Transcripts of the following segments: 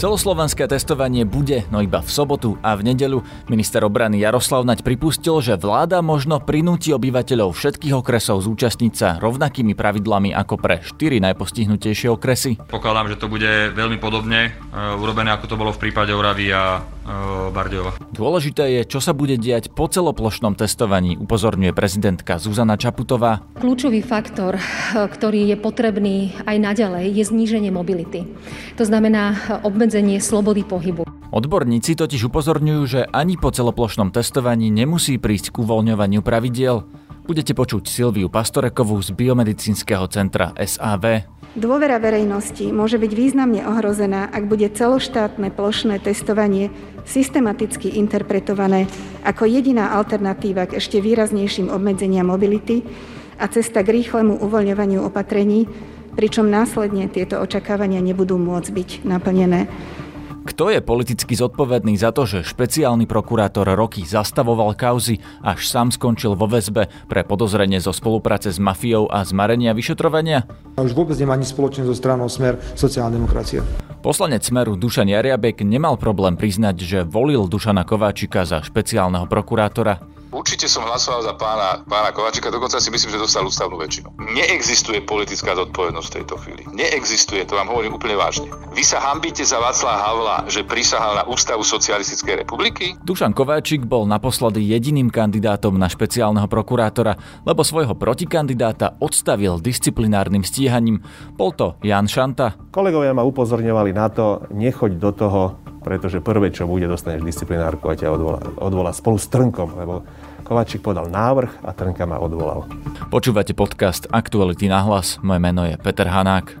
Celoslovenské testovanie bude, no iba v sobotu a v nedeľu. Minister obrany Jaroslav Naď pripustil, že vláda možno prinúti obyvateľov všetkých okresov zúčastniť sa rovnakými pravidlami ako pre štyri najpostihnutejšie okresy. Pokladám, že to bude veľmi podobne uh, urobené, ako to bolo v prípade Oravy a Bardejova. Dôležité je, čo sa bude diať po celoplošnom testovaní, upozorňuje prezidentka Zuzana Čaputová. Kľúčový faktor, ktorý je potrebný aj naďalej, je zníženie mobility. To znamená obmedzenie slobody pohybu. Odborníci totiž upozorňujú, že ani po celoplošnom testovaní nemusí prísť k uvoľňovaniu pravidiel. Budete počuť Silviu Pastorekovú z Biomedicínskeho centra SAV. Dôvera verejnosti môže byť významne ohrozená, ak bude celoštátne plošné testovanie systematicky interpretované ako jediná alternatíva k ešte výraznejším obmedzeniam mobility a cesta k rýchlemu uvoľňovaniu opatrení, pričom následne tieto očakávania nebudú môcť byť naplnené. Kto je politicky zodpovedný za to, že špeciálny prokurátor roky zastavoval kauzy, až sám skončil vo väzbe pre podozrenie zo spolupráce s mafiou a zmarenia vyšetrovania? A už vôbec nemá nič spoločné so stranou Smer sociálna demokracia. Poslanec Smeru Dušan Jariabek nemal problém priznať, že volil Dušana Kováčika za špeciálneho prokurátora. Určite som hlasoval za pána, pána Kovačika, dokonca si myslím, že dostal ústavnú väčšinu. Neexistuje politická zodpovednosť v tejto chvíli. Neexistuje, to vám hovorím úplne vážne. Vy sa hambíte za Václav Havla, že prisahal na Ústavu Socialistickej republiky? Dušan Kováčik bol naposledy jediným kandidátom na špeciálneho prokurátora, lebo svojho protikandidáta odstavil disciplinárnym stíhaním. Bol to Jan Šanta. Kolegovia ma upozorňovali na to, nechoď do toho pretože prvé, čo bude, dostaneš disciplinárku a ťa odvolá, odvolá spolu s Trnkom, lebo Kovačík podal návrh a Trnka ma odvolal. Počúvate podcast Aktuality na hlas. Moje meno je Peter Hanák.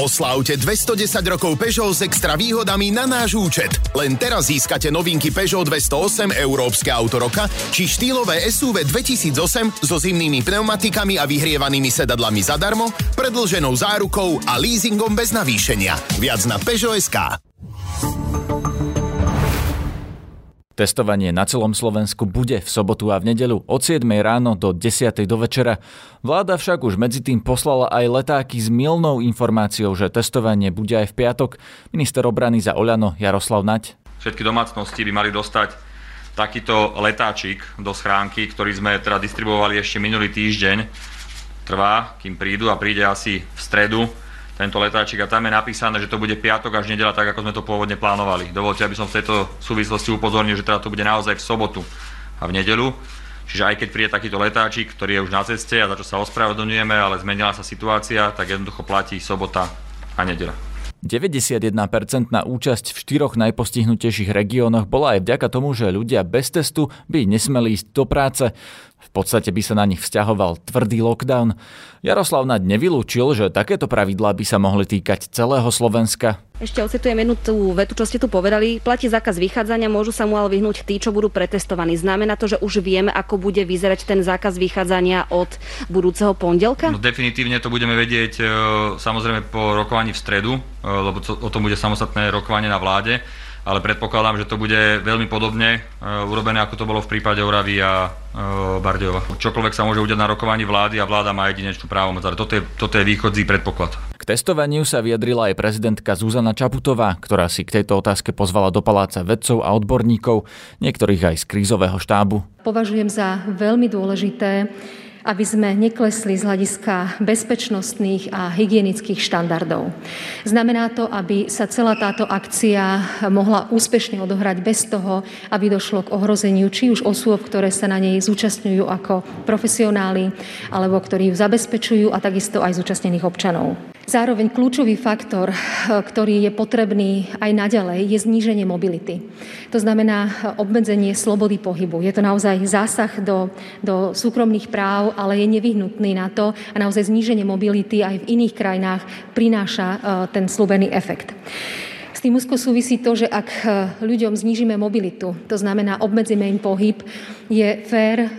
Oslávte 210 rokov Peugeot s extra výhodami na náš účet. Len teraz získate novinky Peugeot 208 Európske auto roka či štýlové SUV 2008 so zimnými pneumatikami a vyhrievanými sedadlami zadarmo, predlženou zárukou a leasingom bez navýšenia. Viac na Peugeot.sk. Testovanie na celom Slovensku bude v sobotu a v nedelu od 7 ráno do 10 do večera. Vláda však už medzi tým poslala aj letáky s milnou informáciou, že testovanie bude aj v piatok. Minister obrany za Oľano Jaroslav Nať. Všetky domácnosti by mali dostať takýto letáčik do schránky, ktorý sme teda distribuovali ešte minulý týždeň. Trvá, kým prídu a príde asi v stredu tento letáčik a tam je napísané, že to bude piatok až nedela, tak ako sme to pôvodne plánovali. Dovolte, aby som v tejto súvislosti upozornil, že teda to bude naozaj v sobotu a v nedelu. Čiže aj keď príde takýto letáčik, ktorý je už na ceste a za čo sa ospravedlňujeme, ale zmenila sa situácia, tak jednoducho platí sobota a nedela. 91% na účasť v štyroch najpostihnutejších regiónoch bola aj vďaka tomu, že ľudia bez testu by nesmeli ísť do práce. V podstate by sa na nich vzťahoval tvrdý lockdown. Jaroslav Naď nevylúčil, že takéto pravidlá by sa mohli týkať celého Slovenska. Ešte ocitujem jednu tú vetu, čo ste tu povedali. Platí zákaz vychádzania, môžu sa mu ale vyhnúť tí, čo budú pretestovaní. Znamená to, že už vieme, ako bude vyzerať ten zákaz vychádzania od budúceho pondelka? No, definitívne to budeme vedieť e, samozrejme po rokovaní v stredu, e, lebo to, o tom bude samostatné rokovanie na vláde ale predpokladám, že to bude veľmi podobne uh, urobené, ako to bolo v prípade Oravy a uh, Bardejova. Čokoľvek sa môže udiať na rokovaní vlády a vláda má jedinečnú právomoc, ale toto je, toto je východzí predpoklad. K testovaniu sa vyjadrila aj prezidentka Zuzana Čaputová, ktorá si k tejto otázke pozvala do paláca vedcov a odborníkov, niektorých aj z krízového štábu. Považujem za veľmi dôležité, aby sme neklesli z hľadiska bezpečnostných a hygienických štandardov. Znamená to, aby sa celá táto akcia mohla úspešne odohrať bez toho, aby došlo k ohrozeniu či už osôb, ktoré sa na nej zúčastňujú ako profesionáli, alebo ktorí ju zabezpečujú a takisto aj zúčastnených občanov. Zároveň kľúčový faktor, ktorý je potrebný aj naďalej, je zníženie mobility. To znamená obmedzenie slobody pohybu. Je to naozaj zásah do, do súkromných práv, ale je nevyhnutný na to a naozaj zníženie mobility aj v iných krajinách prináša e, ten slúbený efekt. S tým úzko súvisí to, že ak e, ľuďom znížime mobilitu, to znamená obmedzíme im pohyb, je fér uh,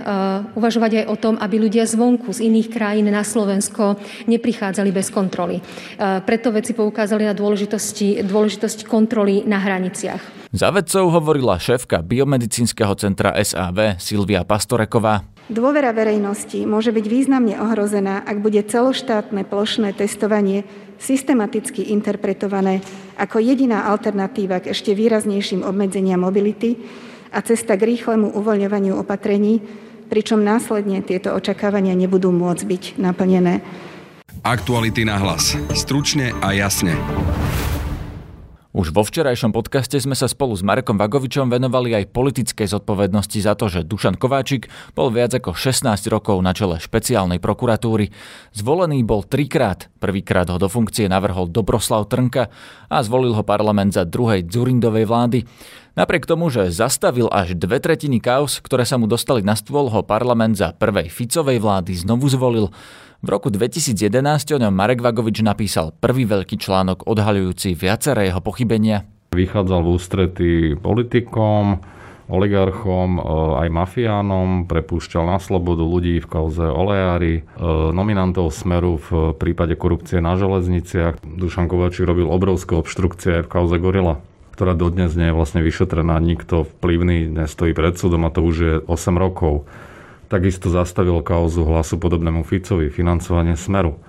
uvažovať aj o tom, aby ľudia zvonku z iných krajín na Slovensko neprichádzali bez kontroly. Uh, preto veci poukázali na dôležitosti, dôležitosť kontroly na hraniciach. Za vedcov hovorila šéfka biomedicínskeho centra SAV Silvia Pastoreková. Dôvera verejnosti môže byť významne ohrozená, ak bude celoštátne plošné testovanie systematicky interpretované ako jediná alternatíva k ešte výraznejším obmedzeniam mobility a cesta k rýchlemu uvoľňovaniu opatrení, pričom následne tieto očakávania nebudú môcť byť naplnené. Aktuality na hlas. Stručne a jasne. Už vo včerajšom podcaste sme sa spolu s Marekom Vagovičom venovali aj politickej zodpovednosti za to, že Dušan Kováčik bol viac ako 16 rokov na čele špeciálnej prokuratúry. Zvolený bol trikrát. Prvýkrát ho do funkcie navrhol Dobroslav Trnka a zvolil ho parlament za druhej Dzurindovej vlády. Napriek tomu, že zastavil až dve tretiny kaos, ktoré sa mu dostali na stôl, ho parlament za prvej Ficovej vlády znovu zvolil. V roku 2011 o ňom Marek Vagovič napísal prvý veľký článok odhaľujúci viaceré jeho pochybenia. Vychádzal v ústretí politikom, oligarchom, e, aj mafiánom, prepúšťal na slobodu ľudí v kauze oleári, e, nominantov Smeru v prípade korupcie na železniciach. Dušan Kovačík robil obrovské obštrukcie aj v kauze Gorila ktorá dodnes nie je vlastne vyšetrená, nikto vplyvný nestojí pred súdom a to už je 8 rokov. Takisto zastavil kauzu hlasu podobnému Ficovi, financovanie Smeru.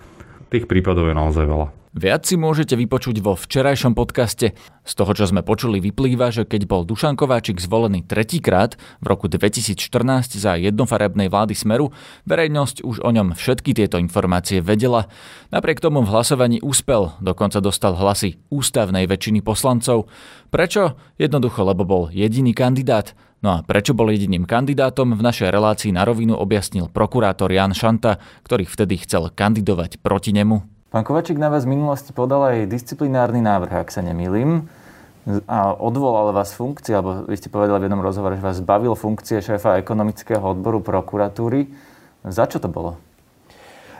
Tých prípadov je naozaj veľa. Viac si môžete vypočuť vo včerajšom podcaste. Z toho, čo sme počuli, vyplýva, že keď bol Dušan Kováčik zvolený tretíkrát v roku 2014 za jednofarebnej vlády Smeru, verejnosť už o ňom všetky tieto informácie vedela. Napriek tomu v hlasovaní úspel, dokonca dostal hlasy ústavnej väčšiny poslancov. Prečo? Jednoducho, lebo bol jediný kandidát. No a prečo bol jediným kandidátom, v našej relácii na rovinu objasnil prokurátor Jan Šanta, ktorý vtedy chcel kandidovať proti nemu. Pán Kovačík na vás v minulosti podal aj disciplinárny návrh, ak sa nemýlim, a odvolal vás funkcie, alebo vy ste povedali v jednom rozhovore, že vás zbavil funkcie šéfa ekonomického odboru prokuratúry. Za čo to bolo?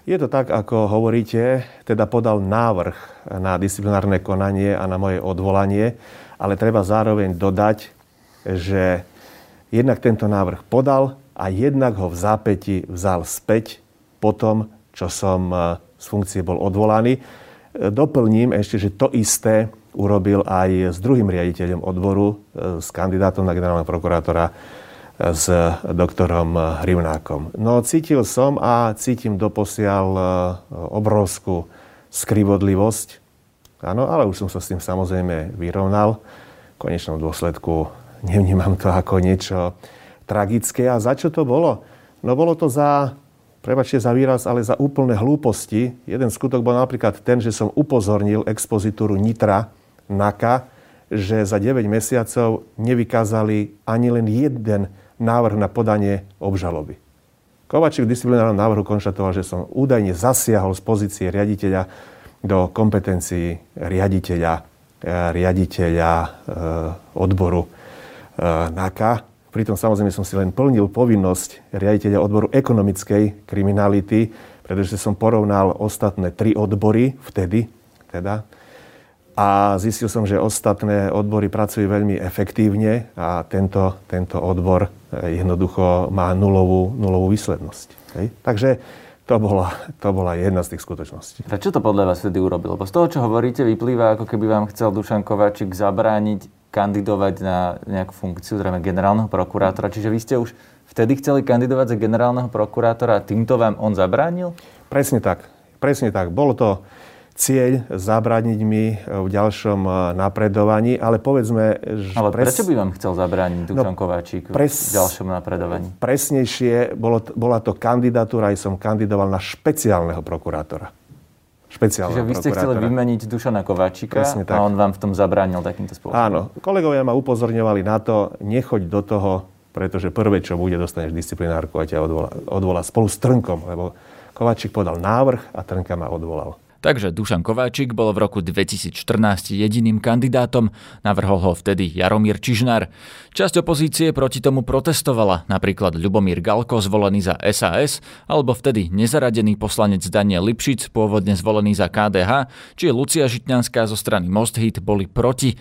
Je to tak, ako hovoríte, teda podal návrh na disciplinárne konanie a na moje odvolanie, ale treba zároveň dodať, že jednak tento návrh podal a jednak ho v zápäti vzal späť po tom, čo som e, z funkcie bol odvolaný. E, doplním ešte, že to isté urobil aj s druhým riaditeľom odboru, e, s kandidátom na generálneho prokurátora, s doktorom Rivnákom. No cítil som a cítim doposiaľ obrovskú skrivodlivosť. Áno, ale už som sa s tým samozrejme vyrovnal. V konečnom dôsledku nevnímam to ako niečo tragické. A za čo to bolo? No bolo to za, prebačte za výraz, ale za úplné hlúposti. Jeden skutok bol napríklad ten, že som upozornil expozitúru Nitra, NAKA, že za 9 mesiacov nevykázali ani len jeden návrh na podanie obžaloby. Kovačík v disciplinárnom návrhu konštatoval, že som údajne zasiahol z pozície riaditeľa do kompetencií riaditeľa, riaditeľa e, odboru NAKA. Pritom samozrejme som si len plnil povinnosť riaditeľa odboru ekonomickej kriminality, pretože som porovnal ostatné tri odbory vtedy, teda, a zistil som, že ostatné odbory pracujú veľmi efektívne a tento, tento odbor e, jednoducho má nulovú, nulovú výslednosť. Hej? Takže to bola, to bola jedna z tých skutočností. Prečo to podľa vás vtedy urobil? Lebo z toho, čo hovoríte, vyplýva, ako keby vám chcel Dušan Kováčik zabrániť kandidovať na nejakú funkciu, zrejme generálneho prokurátora. Čiže vy ste už vtedy chceli kandidovať za generálneho prokurátora a týmto vám on zabránil? Presne tak. Presne tak. Bolo to cieľ zabrániť mi v ďalšom eh, napredovaní, ale povedzme... Že ale pres... prečo by vám chcel zabrániť Dušan no, Kováčik pres... v ďalšom napredovaní? Presnejšie, bolo, bola to kandidatúra, aj som kandidoval na špeciálneho prokurátora špeciálneho Čiže vy ste chceli vymeniť Dušana Kováčika a on vám v tom zabránil takýmto spôsobom. Áno. Kolegovia ma upozorňovali na to, nechoď do toho, pretože prvé, čo bude, dostaneš disciplinárku a ťa odvolá, odvolá spolu s Trnkom, lebo Kováčik podal návrh a Trnka ma odvolal. Takže Dušan Kováčik bol v roku 2014 jediným kandidátom, navrhol ho vtedy Jaromír Čižnár. Časť opozície proti tomu protestovala, napríklad Ľubomír Galko zvolený za SAS, alebo vtedy nezaradený poslanec Daniel Lipšic, pôvodne zvolený za KDH, či Lucia Žitňanská zo strany Most Hit boli proti.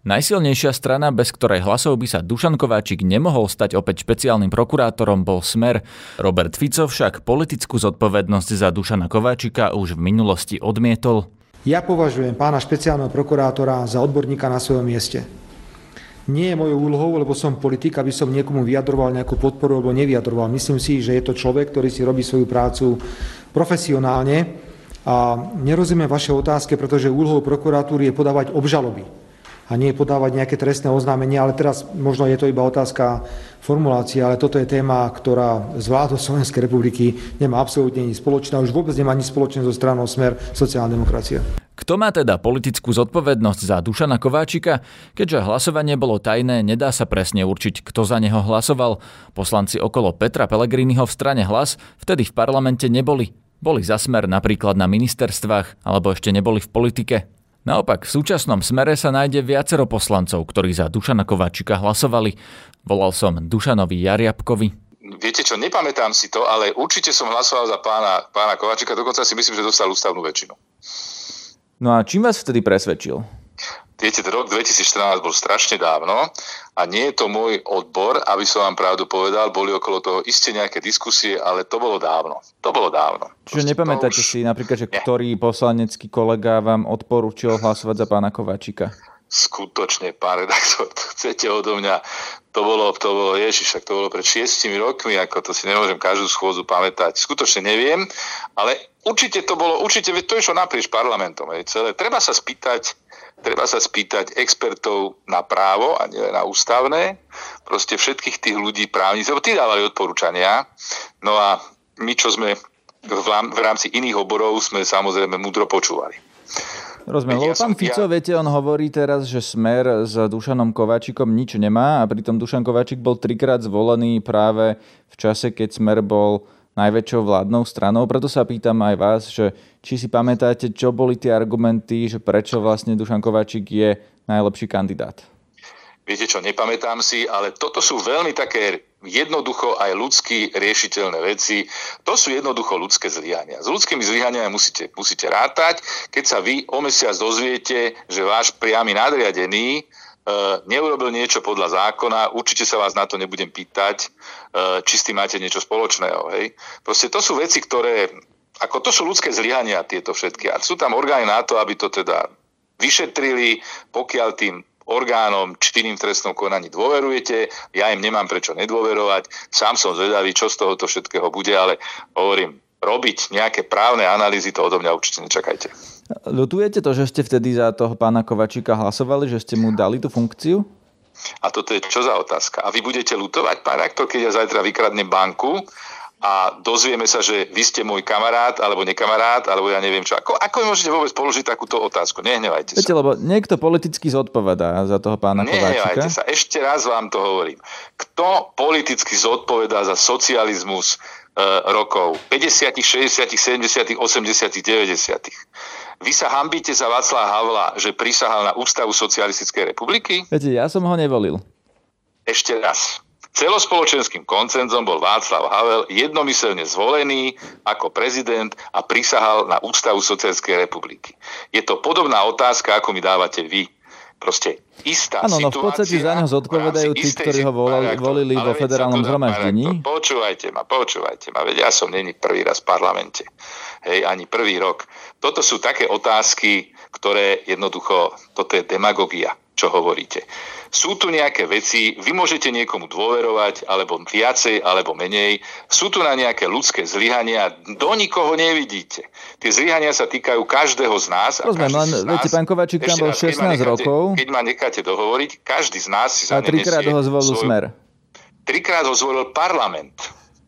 Najsilnejšia strana, bez ktorej hlasov by sa Dušan Kováčik nemohol stať opäť špeciálnym prokurátorom, bol Smer. Robert Fico však politickú zodpovednosť za Dušana Kováčika už v minulosti odmietol. Ja považujem pána špeciálneho prokurátora za odborníka na svojom mieste. Nie je mojou úlohou, lebo som politik, aby som niekomu vyjadroval nejakú podporu alebo nevyjadroval. Myslím si, že je to človek, ktorý si robí svoju prácu profesionálne a nerozumiem vaše otázke, pretože úlohou prokuratúry je podávať obžaloby a nie podávať nejaké trestné oznámenie, ale teraz možno je to iba otázka formulácie, ale toto je téma, ktorá z vládou Slovenskej republiky nemá absolútne nič spoločné už vôbec nemá nič spoločné so stranou Smer sociálna demokracia. Kto má teda politickú zodpovednosť za Dušana Kováčika? Keďže hlasovanie bolo tajné, nedá sa presne určiť, kto za neho hlasoval. Poslanci okolo Petra Pellegriniho v strane hlas vtedy v parlamente neboli. Boli za smer napríklad na ministerstvách alebo ešte neboli v politike. Naopak, v súčasnom smere sa nájde viacero poslancov, ktorí za Dušana Kováčika hlasovali. Volal som Dušanovi Jariabkovi. Viete čo, nepamätám si to, ale určite som hlasoval za pána, pána Kováčika, dokonca si myslím, že dostal ústavnú väčšinu. No a čím vás vtedy presvedčil? Viete, rok 2014 bol strašne dávno a nie je to môj odbor, aby som vám pravdu povedal, boli okolo toho isté nejaké diskusie, ale to bolo dávno. To bolo dávno. Čiže Proste nepamätáte už... si napríklad, že nie. ktorý poslanecký kolega vám odporúčil hlasovať za pána Kováčika? Skutočne, pán redaktor, to chcete odo mňa. To bolo, to bolo, ježiš, to bolo pred šiestimi rokmi, ako to si nemôžem každú schôdzu pamätať. Skutočne neviem, ale určite to bolo, určite to išlo naprieč parlamentom. Celé. Treba sa spýtať, treba sa spýtať expertov na právo a nie na ústavné, proste všetkých tých ľudí právnic, lebo tí dávali odporúčania. No a my, čo sme v rámci iných oborov, sme samozrejme múdro počúvali. Rozumiem, lebo pán Fico, ja... viete, on hovorí teraz, že Smer s Dušanom Kováčikom nič nemá a pritom Dušan Kováčik bol trikrát zvolený práve v čase, keď Smer bol najväčšou vládnou stranou. Preto sa pýtam aj vás, že či si pamätáte, čo boli tie argumenty, že prečo vlastne Dušan Kováčik je najlepší kandidát. Viete čo, nepamätám si, ale toto sú veľmi také jednoducho aj ľudsky riešiteľné veci. To sú jednoducho ľudské zlyhania. S ľudskými zlyhaniami musíte, musíte rátať. Keď sa vy o mesiac dozviete, že váš priamy nadriadený neurobil niečo podľa zákona, určite sa vás na to nebudem pýtať, e, či s tým máte niečo spoločného. Hej. Proste to sú veci, ktoré, ako to sú ľudské zlyhania tieto všetky. A sú tam orgány na to, aby to teda vyšetrili, pokiaľ tým orgánom činným trestnom konaní dôverujete. Ja im nemám prečo nedôverovať. Sám som zvedavý, čo z tohoto všetkého bude, ale hovorím, robiť nejaké právne analýzy, to odo mňa určite nečakajte. Ľutujete to, že ste vtedy za toho pána Kovačíka hlasovali, že ste mu dali tú funkciu? A toto je čo za otázka? A vy budete lutovať, pán rektor, keď ja zajtra vykradnem banku a dozvieme sa, že vy ste môj kamarát alebo nekamarát, alebo ja neviem čo. Ako, ako môžete vôbec položiť takúto otázku? Nehnevajte Viete, sa. lebo niekto politicky zodpovedá za toho pána Nehnevajte sa. Ešte raz vám to hovorím. Kto politicky zodpovedá za socializmus rokov 50., 60., 70., 80., 90. Vy sa hambíte za Václav Havla, že prisahal na Ústavu socialistickej republiky? Viete, ja som ho nevolil. Ešte raz. Celospoločenským koncenzom bol Václav Havel jednomyselne zvolený ako prezident a prisahal na Ústavu Socialistickej republiky. Je to podobná otázka, ako mi dávate vy. Proste istá Áno, no v podstate za neho zodpovedajú tí, ktorí ho volali, volili vo federálnom zhromaždení. Počúvajte ma, počúvajte ma, veď ja som není prvý raz v parlamente. Hej, ani prvý rok. Toto sú také otázky, ktoré jednoducho, toto je demagogia, čo hovoríte. Sú tu nejaké veci, vy môžete niekomu dôverovať, alebo viacej, alebo menej. Sú tu na nejaké ľudské zlyhania, do nikoho nevidíte. Tie zlyhania sa týkajú každého z nás. Rozumiem, len viete, pán Kovačík tam bol 16 keď rokov. Keď ma necháte dohovoriť, každý z nás si za A trikrát ho zvolil svoju... smer. Trikrát ho zvolil parlament.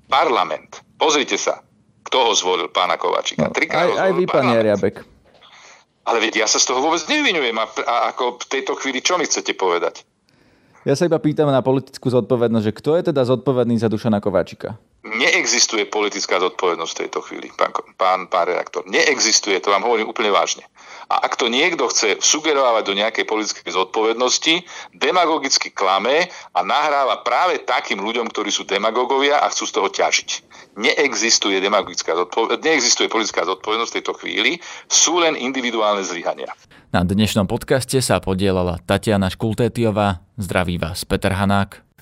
Parlament. Pozrite sa, kto ho zvolil, pána Kovačíka. No, aj, aj vy, pán Jariabek. Ale veď ja sa z toho vôbec nevinujem. A, a ako v tejto chvíli čo mi chcete povedať? Ja sa iba pýtam na politickú zodpovednosť, že kto je teda zodpovedný za Dušana Kováčika? Neexistuje politická zodpovednosť v tejto chvíli, pán, pán, pán redaktor. Neexistuje, to vám hovorím úplne vážne. A ak to niekto chce sugerovať do nejakej politickej zodpovednosti, demagogicky klame a nahráva práve takým ľuďom, ktorí sú demagogovia a chcú z toho ťažiť. Neexistuje, demagogická zodpoved- neexistuje politická zodpovednosť v tejto chvíli, sú len individuálne zlyhania. Na dnešnom podcaste sa podielala Tatiana Škultétiová. Zdraví vás Peter Hanák.